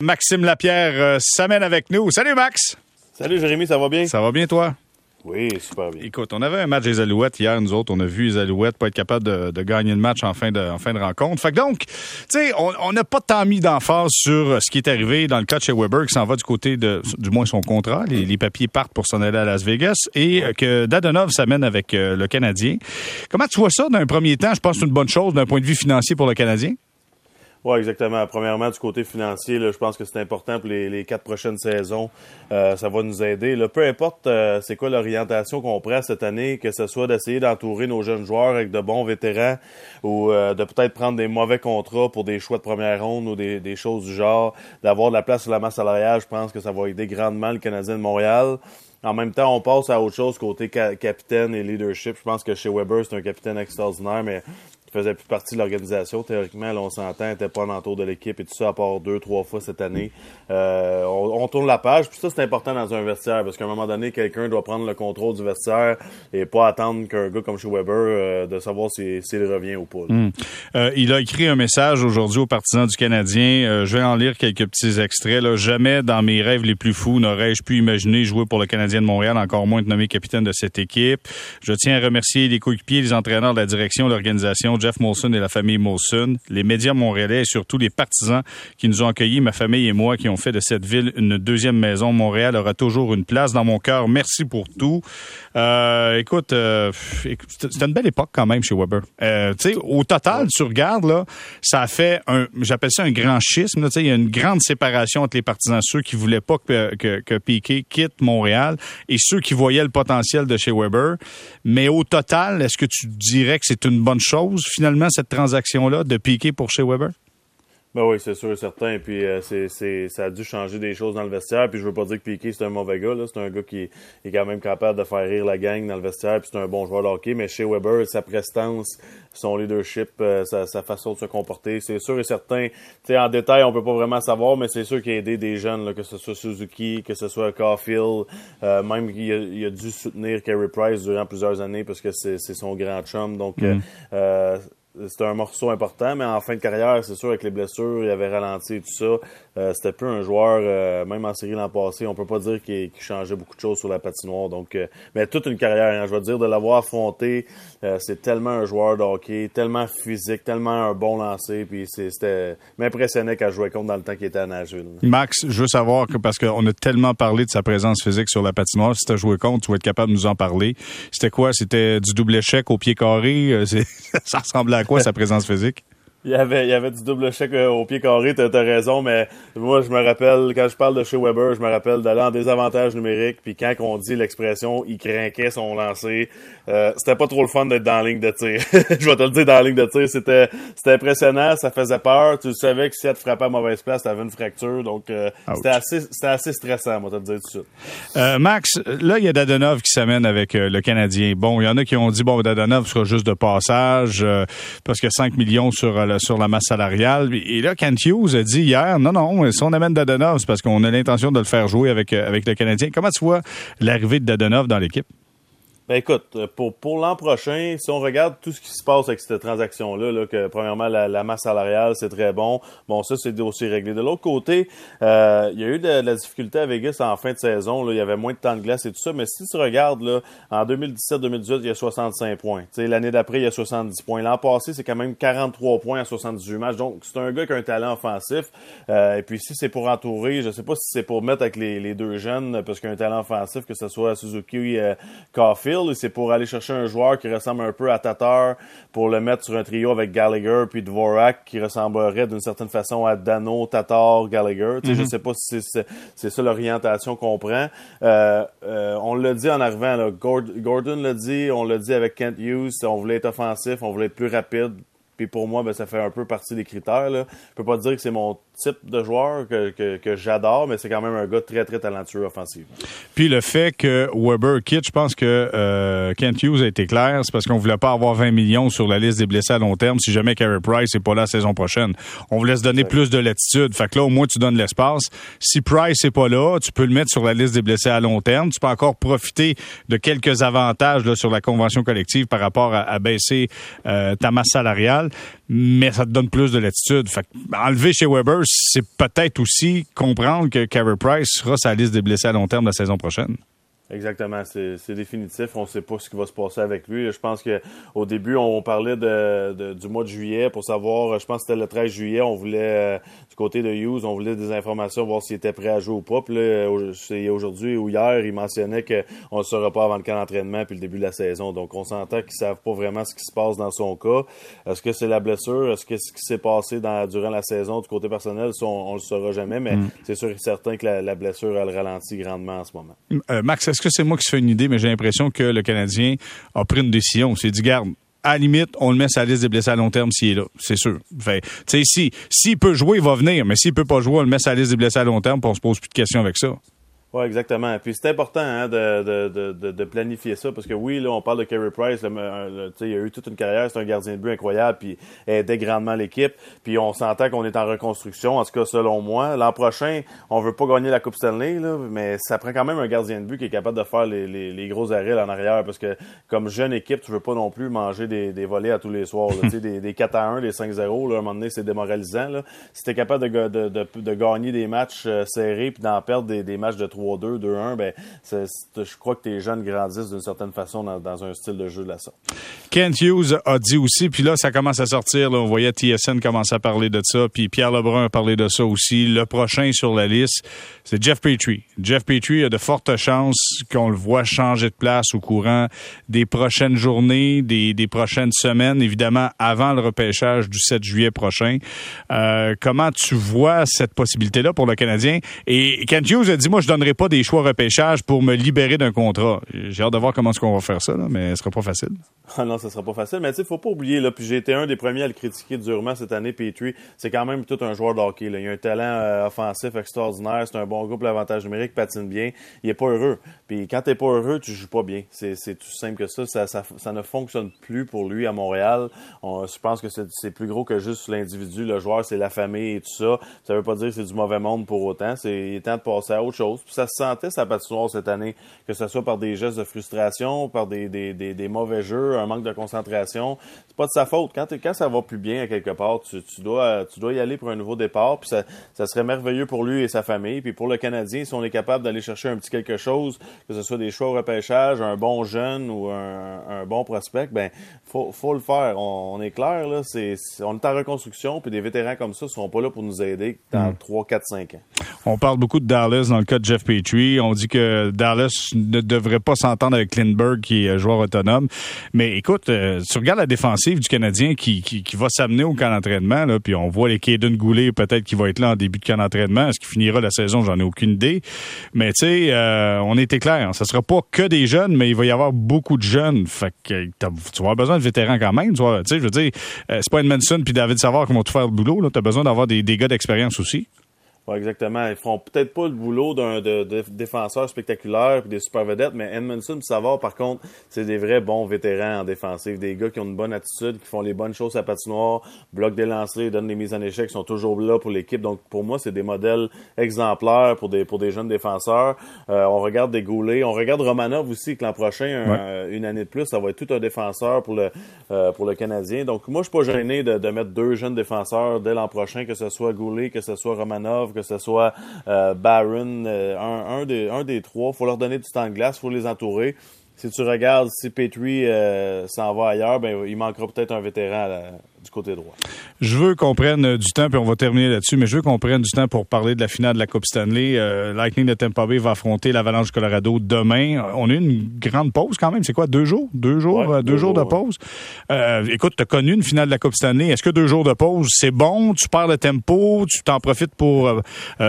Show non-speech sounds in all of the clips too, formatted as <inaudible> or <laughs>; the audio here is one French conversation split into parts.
Maxime Lapierre euh, s'amène avec nous. Salut Max! Salut Jérémy, ça va bien? Ça va bien toi? Oui, super bien. Écoute, on avait un match des Alouettes hier, nous autres, on a vu les Alouettes pas être capables de, gagner le match en fin de, en fin de rencontre. Fait que donc, tu sais, on n'a pas tant mis d'emphase sur ce qui est arrivé dans le cas de chez Weber, qui s'en va du côté de, du moins son contrat. Les, papiers partent pour s'en aller à Las Vegas et que Dadonov s'amène avec euh, le Canadien. Comment tu vois ça d'un premier temps? Je pense que c'est une bonne chose d'un point de vue financier pour le Canadien. Oui, exactement. Premièrement, du côté financier, je pense que c'est important pour les, quatre prochaines saisons. Euh, ça va nous aider. Là, peu importe euh, c'est quoi l'orientation qu'on prend cette année, que ce soit d'essayer d'entourer nos jeunes joueurs avec de bons vétérans ou euh, de peut-être prendre des mauvais contrats pour des choix de première ronde ou des, des choses du genre, d'avoir de la place sur la masse salariale, je pense que ça va aider grandement le Canadien de Montréal. En même temps, on passe à autre chose côté capitaine et leadership. Je pense que chez Weber, c'est un capitaine extraordinaire, mais faisait plus partie de l'organisation. Théoriquement, là, on s'entend, n'était pas en entour de l'équipe et tout ça, à part deux, trois fois cette année. Euh, on, tourne la page. Puis ça, c'est important dans un vestiaire, parce qu'à un moment donné, quelqu'un doit prendre le contrôle du vestiaire et pas attendre qu'un gars comme chez Weber euh, de savoir s'il revient ou pas. Hmm. Euh, il a écrit un message aujourd'hui aux partisans du Canadien. je vais en lire quelques petits extraits. Là. Jamais dans mes rêves les plus fous n'aurais-je pu imaginer jouer pour le Canadien de Montréal, encore moins être nommé capitaine de cette équipe. Je tiens à remercier les coéquipiers, les entraîneurs la direction, l'organisation, Jeff Molson et la famille Molson, les médias montréalais et surtout les partisans qui nous ont accueillis, ma famille et moi, qui ont fait de cette ville une deuxième maison. Montréal aura toujours une place dans mon cœur. Merci pour tout. Euh, écoute, euh, c'est une belle époque quand même chez Weber. Euh, au total, tu regardes là, ça a fait un, j'appelle ça un grand schisme. Il y a une grande séparation entre les partisans, ceux qui voulaient pas que, que, que Piquet quitte Montréal et ceux qui voyaient le potentiel de chez Weber. Mais au total, est-ce que tu dirais que c'est une bonne chose? Finalement cette transaction-là de piquer pour chez Weber? Ben oui, c'est sûr, certain. Puis euh, c'est, ça a dû changer des choses dans le vestiaire. Puis je veux pas dire que Piqué c'est un mauvais gars. Là. C'est un gars qui est quand même capable de faire rire la gang dans le vestiaire. Puis c'est un bon joueur de hockey. Mais chez Weber, sa prestance, son leadership, euh, sa, façon de se comporter, c'est sûr et certain. Tu en détail, on peut pas vraiment savoir, mais c'est sûr qu'il a aidé des jeunes, là, que ce soit Suzuki, que ce soit Caulfield, euh, même qu'il a, il a, dû soutenir Carey Price durant plusieurs années parce que c'est, son grand chum. Donc mm. C'était un morceau important, mais en fin de carrière, c'est sûr, avec les blessures, il avait ralenti et tout ça. Euh, c'était plus un joueur, euh, même en série l'an passé, on peut pas dire qu'il changeait beaucoup de choses sur la patinoire. Donc, euh, mais toute une carrière, hein, je veux dire, de l'avoir affronté, c'est tellement un joueur de hockey, tellement physique, tellement un bon lancer, puis c'était m'impressionnait qu'à jouer contre dans le temps qu'il était à Nashville. Max, je veux savoir que parce qu'on a tellement parlé de sa présence physique sur la patinoire, si tu as joué contre, tu vas être capable de nous en parler. C'était quoi? C'était du double échec au pied carré? <laughs> ça ressemblait à quoi sa présence physique? Il y avait, il y avait du double chèque euh, au pied carré, t'as as raison, mais moi, je me rappelle, quand je parle de chez Weber, je me rappelle d'aller en désavantage numérique, puis quand on dit l'expression, il craquait son lancer, euh, c'était pas trop le fun d'être dans la ligne de tir. <laughs> je vais te le dire, dans la ligne de tir, c'était c'était impressionnant, ça faisait peur, tu savais que si elle te frappait à mauvaise place, t'avais une fracture, donc euh, c'était assez assez stressant, moi, te le dire tout de suite. Max, là, il y a Dadonov qui s'amène avec le Canadien. Bon, il y en a qui ont dit, bon, Dadonov sera juste de passage, parce que 5 millions sur sur la masse salariale. Et là, Kent Hughes a dit hier, non, non, si on amène Dadonov, c'est parce qu'on a l'intention de le faire jouer avec, euh, avec le Canadien. Comment tu vois l'arrivée de Dadonov dans l'équipe? Ben écoute, euh, pour, pour l'an prochain, si on regarde tout ce qui se passe avec cette transaction-là, là, que premièrement la, masse salariale, c'est très bon. Bon, ça, c'est aussi réglé. De l'autre côté, euh, il y a eu de, la difficulté à Vegas en fin de saison. Là, il y avait moins de temps de glace et tout ça. Mais si tu regardes, là, en 2017-2018, il y a 65 points. L'année d'après, il y a 70 points. L'an passé, c'est quand même 43 points à 78 matchs. Donc, c'est un gars qui a un talent offensif. Euh, et puis, si c'est pour entourer, je sais pas si c'est pour mettre avec les, les deux jeunes, parce qu'il a un talent offensif, que ce soit Suzuki ou euh, Caulfield, c'est pour aller chercher un joueur qui ressemble un peu à Tatar pour le mettre sur un trio avec Gallagher puis Dvorak qui ressemblerait d'une certaine façon à Dano, Tatar, Gallagher. Je ne Je sais pas si c'est ça l'orientation qu'on prend. Euh, euh, on l'a dit en arrivant, là, Gordon l'a dit, on l'a dit avec Kent Hughes, on voulait être offensif, on voulait être plus rapide. Puis pour moi, ben, ça fait un peu partie des critères. Là. Je peux pas dire que c'est mon type de joueur que, que, que j'adore, mais c'est quand même un gars très, très talentueux offensif. Puis le fait que Weber quitte, je pense que euh, Kent Hughes a été clair, c'est parce qu'on voulait pas avoir 20 millions sur la liste des blessés à long terme si jamais Carey Price n'est pas là la saison prochaine. On voulait se donner plus de latitude. Fait que là, au moins, tu donnes l'espace. Si Price n'est pas là, tu peux le mettre sur la liste des blessés à long terme. Tu peux encore profiter de quelques avantages là, sur la convention collective par rapport à, baisser euh, ta masse salariale, mais ça te donne plus de latitude. Enlever chez Weber, c'est peut-être aussi comprendre que Carey Price sera sa liste des blessés à long terme la saison prochaine. Exactement, c'est définitif. On ne sait pas ce qui va se passer avec lui. Je pense que au début, on parlait de, du mois de juillet pour savoir. Je pense que c'était le 13 juillet. On voulait euh, du côté de Hughes, on voulait des informations, voir s'il était prêt à jouer ou pas. Puis là, aujourd'hui ou hier, il mentionnait qu'on ne saura pas avant le camp d'entraînement puis le début de la saison. Donc, on s'entend qu'ils savent pas vraiment ce qui se passe dans son cas. Est-ce que c'est la blessure? Est-ce que ce qui s'est passé dans, durant la saison du côté personnel, on, ne le saura jamais. Mais mm. c'est sûr et certain que la, blessure elle ralentit grandement en ce moment. Euh, Max, est-ce que c'est moi qui se fais une idée, mais j'ai l'impression que le Canadien a pris une décision. C'est dit, garde, à limite, on le met sur la liste des blessés à long terme s'il est là. C'est sûr. Fait, si, s'il peut jouer, il va venir. Mais s'il peut pas jouer, on le met sur la liste des blessés à long terme, puis on se pose plus de questions avec ça. Oui, exactement. Puis c'est important hein, de, de, de, de, planifier ça parce que oui, là, on parle de Kerry Price. Là, il a eu toute une carrière, c'est un gardien de but incroyable, puis aidait grandement l'équipe. Puis on s'entend qu'on est en reconstruction, en tout cas selon moi. L'an prochain, on veut pas gagner la Coupe Stanley, là, mais ça prend quand même un gardien de but qui est capable de faire les, les, les gros arrêts en arrière parce que comme jeune équipe, tu veux pas non plus manger des, des volets à tous les soirs. Là, des, des 4 à 1, des 5-0, là, à un moment donné, c'est démoralisant. Là. Si tu es capable de, de, de, de, gagner des matchs euh, serrés puis d'en perdre des, des matchs de 3-2, 2-1, ben, je crois que tes jeunes grandissent d'une certaine façon dans, un style de jeu de la sorte. Kent Hughes a dit aussi, puis là, ça commence à sortir. on voyait TSN commencer à parler de ça, puis Pierre Lebrun a parlé de ça aussi. Le prochain sur la liste, c'est Jeff Petrie. Jeff Petrie a de fortes chances qu'on le voit changer de place au courant des prochaines journées, des, prochaines semaines, évidemment avant le repêchage du 7 juillet prochain. Euh, comment tu vois cette possibilité-là pour le Canadien? Et Kent Hughes a dit, moi, je donnerai pas des choix repêchage pour me libérer d'un contrat. J'ai hâte de voir comment est-ce qu'on va faire ça, mais ce sera pas facile. Ah non, ce sera pas facile. Mais tu sais, faut pas oublier, là, puis j'ai été un des premiers à le critiquer durement cette année, Petrie. C'est quand même tout un joueur de hockey. Là. Il a un talent euh, offensif extraordinaire. C'est un bon groupe, l'avantage numérique, patine bien. Il est pas heureux. Puis quand t'es pas heureux, tu joues pas bien. C'est tout simple que ça. Ça, ça. ne fonctionne plus pour lui à Montréal. je pense que c'est plus gros que juste l'individu, le joueur, c'est la famille et tout ça. Ça veut pas dire que c'est du mauvais monde pour autant. C'est il est temps de passer à autre chose. Ça se sentait sa patinoire cette année, que ce soit par des gestes de frustration, par des, des, des, mauvais jeux, un manque de concentration. C'est pas de sa faute. Quand, quand ça va plus bien à quelque part, tu, tu, dois, tu dois y aller pour un nouveau départ. Puis ça, ça serait merveilleux pour lui et sa famille. Puis pour le Canadien, si on est capable d'aller chercher un petit quelque chose, que ce soit des choix au repêchage, un bon jeune ou un, un bon prospect, ben faut, faut le faire. On, est clair, là. C'est, on est en reconstruction, puis des vétérans comme ça seront pas là pour nous aider dans 3, 4, 5 ans. On parle beaucoup de Dallas dans le cas de Jeff On dit que Dallas ne devrait pas s'entendre avec Lindbergh, qui est joueur autonome. Mais écoute, euh, tu regardes la défensive du Canadien qui, va s'amener au camp d'entraînement, puis on voit les Caden Goulet peut-être qui va être là en début de camp d'entraînement. Est-ce qu'il finira la saison? J'en ai aucune idée. Mais tu sais, euh, on était clair. Ce sera pas que des jeunes, mais il va y avoir beaucoup de jeunes. Fait que tu vas avoir besoin de vétérans quand même. Tu sais, je veux dire, euh, c'est pas puis David Savard qui vont tout faire le boulot. Tu as besoin d'avoir des gars d'expérience aussi exactement. Ils font peut-être pas le boulot d'un de, défenseur spectaculaire et des super vedettes, mais Edmondson, savoir par contre, c'est des vrais bons vétérans en défensive, des gars qui ont une bonne attitude, qui font les bonnes choses à patinoire, bloquent des lancers, donnent des mises en échec, sont toujours là pour l'équipe. Donc pour moi, c'est des modèles exemplaires pour des pour des jeunes défenseurs. Euh, on regarde des Goulets, on regarde Romanov aussi, que l'an prochain, une année de plus, ça va être tout un défenseur pour le euh, pour le Canadien. Donc moi, je suis pas gêné de, de mettre deux jeunes défenseurs dès l'an prochain, que ce soit Goulet, que ce soit Romanov, que ce soit euh, Barron, euh, un, des, un des trois. faut leur donner du temps de glace, faut les entourer. Si tu regardes, si Petrie euh, s'en va ailleurs, ben, il manquera peut-être un vétéran du côté droit. Je veux qu'on prenne du temps, puis on va terminer là-dessus, mais je veux qu'on prenne du temps pour parler de la finale de la Coupe Stanley. Lightning de Tampa Bay va affronter l'Avalanche du Colorado demain. On a eu une grande pause quand même. C'est quoi, deux jours? Deux jours, deux, jours, de pause? écoute, tu as connu une finale de la Coupe Stanley. Est-ce que deux jours de pause, c'est bon? Tu perds le tempo? Tu t'en profites pour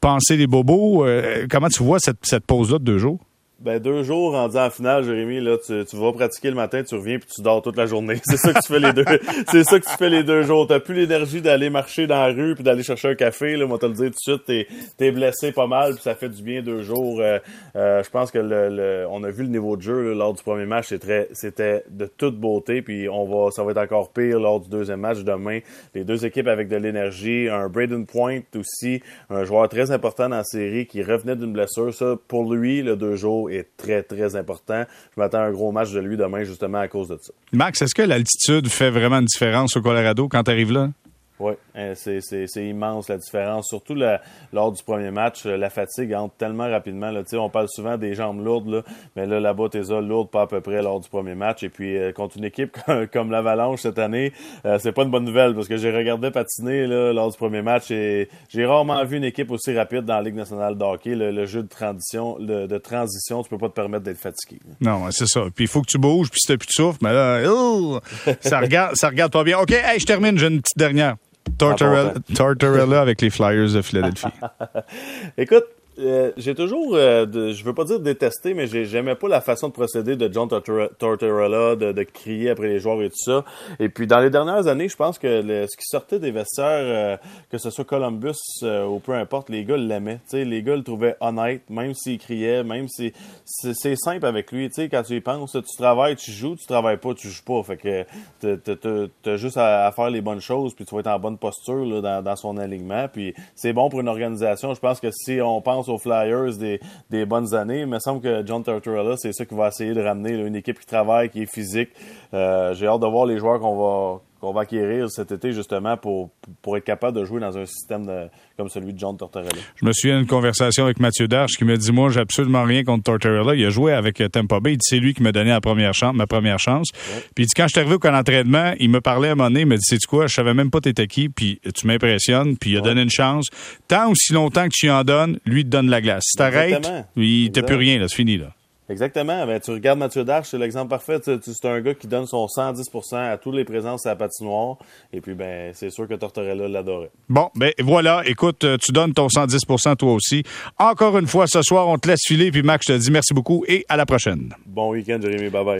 penser les bobos? comment tu vois cette, cette pause-là de deux jours? Ben, deux jours rendu en finale, Jérémy, là, tu, tu vas pratiquer le matin, tu reviens puis tu dors toute la journée. <laughs> C'est ça que tu fais les deux. c'est ça que tu fais les deux jours. T'as plus l'énergie d'aller marcher dans la rue puis d'aller chercher un café, là. Moi, te le dire tout de suite, t'es, t'es blessé pas mal puis ça fait du bien deux jours. Euh, euh, je pense que le, on a vu le niveau de jeu, lors du premier match. C'était, c'était de toute beauté puis on va, ça va être encore pire lors du deuxième match demain. Les deux équipes avec de l'énergie. Un Braden Point aussi, un joueur très important dans la série qui revenait d'une blessure. Ça, pour lui, le deux jours, est très, très important. Je m'attends à un gros match de lui demain, justement, à cause de ça. Max, est-ce que l'altitude fait vraiment une différence au Colorado quand tu arrives là? Oui, hein, c'est immense la différence. Surtout la, lors du premier match, la fatigue entre tellement rapidement. Là. On parle souvent des jambes lourdes, là, mais là, là-bas, t'es lourdes pas à peu près lors du premier match. Et puis, euh, contre une équipe <laughs> comme, l'Avalanche cette année, euh, c'est pas une bonne nouvelle parce que j'ai regardé patiner là, lors du premier match et j'ai rarement vu une équipe aussi rapide dans la Ligue nationale de hockey. Le, jeu de transition, de transition, tu peux pas te permettre d'être fatigué. Non, c'est ça. Puis il faut que tu bouges, puis si t'as plus de souffle, mais là, oh, ça regarde, ça regarde pas bien. OK, hey, je termine, j'ai une petite dernière. Tortorella, Tortorella avec les Flyers de Philadelphie. <laughs> Écoute, euh, j'ai toujours, euh, je veux pas dire détester, mais j'aimais pas la façon de procéder de John Tortorella, de, crier après les joueurs et tout ça. Et puis dans les dernières années, je pense que ce qui sortait des vestiaires, euh, que ce soit Columbus ou peu importe, les gars l'aimaient. les gars le trouvaient honnête, même s'il criait, même si c'est simple avec lui. quand tu y penses, tu travailles, tu joues, tu travailles pas, tu joues pas. Fait que t'as juste à, faire les bonnes choses, puis tu vas être en bonne posture là, dans, dans son alignement. Puis c'est bon pour une organisation. Je pense que si on pense aux Flyers des, bonnes années. Il me semble que John Tortorella, c'est ça qui va essayer de ramener une équipe qui travaille, qui est physique. Euh, j'ai hâte de voir les joueurs qu'on va qu'on va acquérir cet été justement pour, pour être capable de jouer dans un système de, comme celui de John Tortorella. Je me souviens d'une conversation avec Mathieu Darche qui me dit moi j'ai absolument rien contre Tortorella. Il a joué avec euh, Tampa Bay. C'est lui qui m'a donné la première chance, ma première chance. Puis il dit quand je suis arrivé au camp d'entraînement, il me parlait à un moment donné, il me dit c'est quoi, je savais même pas t'étais qui, puis tu m'impressionnes, puis il a donné une chance. Tant aussi longtemps que tu en donnes, lui te donne la glace. Si t'arrêtes, il t'a plus rien là, c'est fini là. Exactement. Ben, tu regardes Mathieu Darche, c'est l'exemple parfait. C'est un gars qui donne son 110% à tous les présences à la patinoire. Et puis, ben, c'est sûr que Tortorella l'adorait. Bon, ben voilà. Écoute, euh, tu donnes ton 110% toi aussi. Encore une fois, ce soir, on te laisse filer. Puis, Max, je te dis merci beaucoup et à la prochaine. Bon week-end, Jérémy. Bye-bye.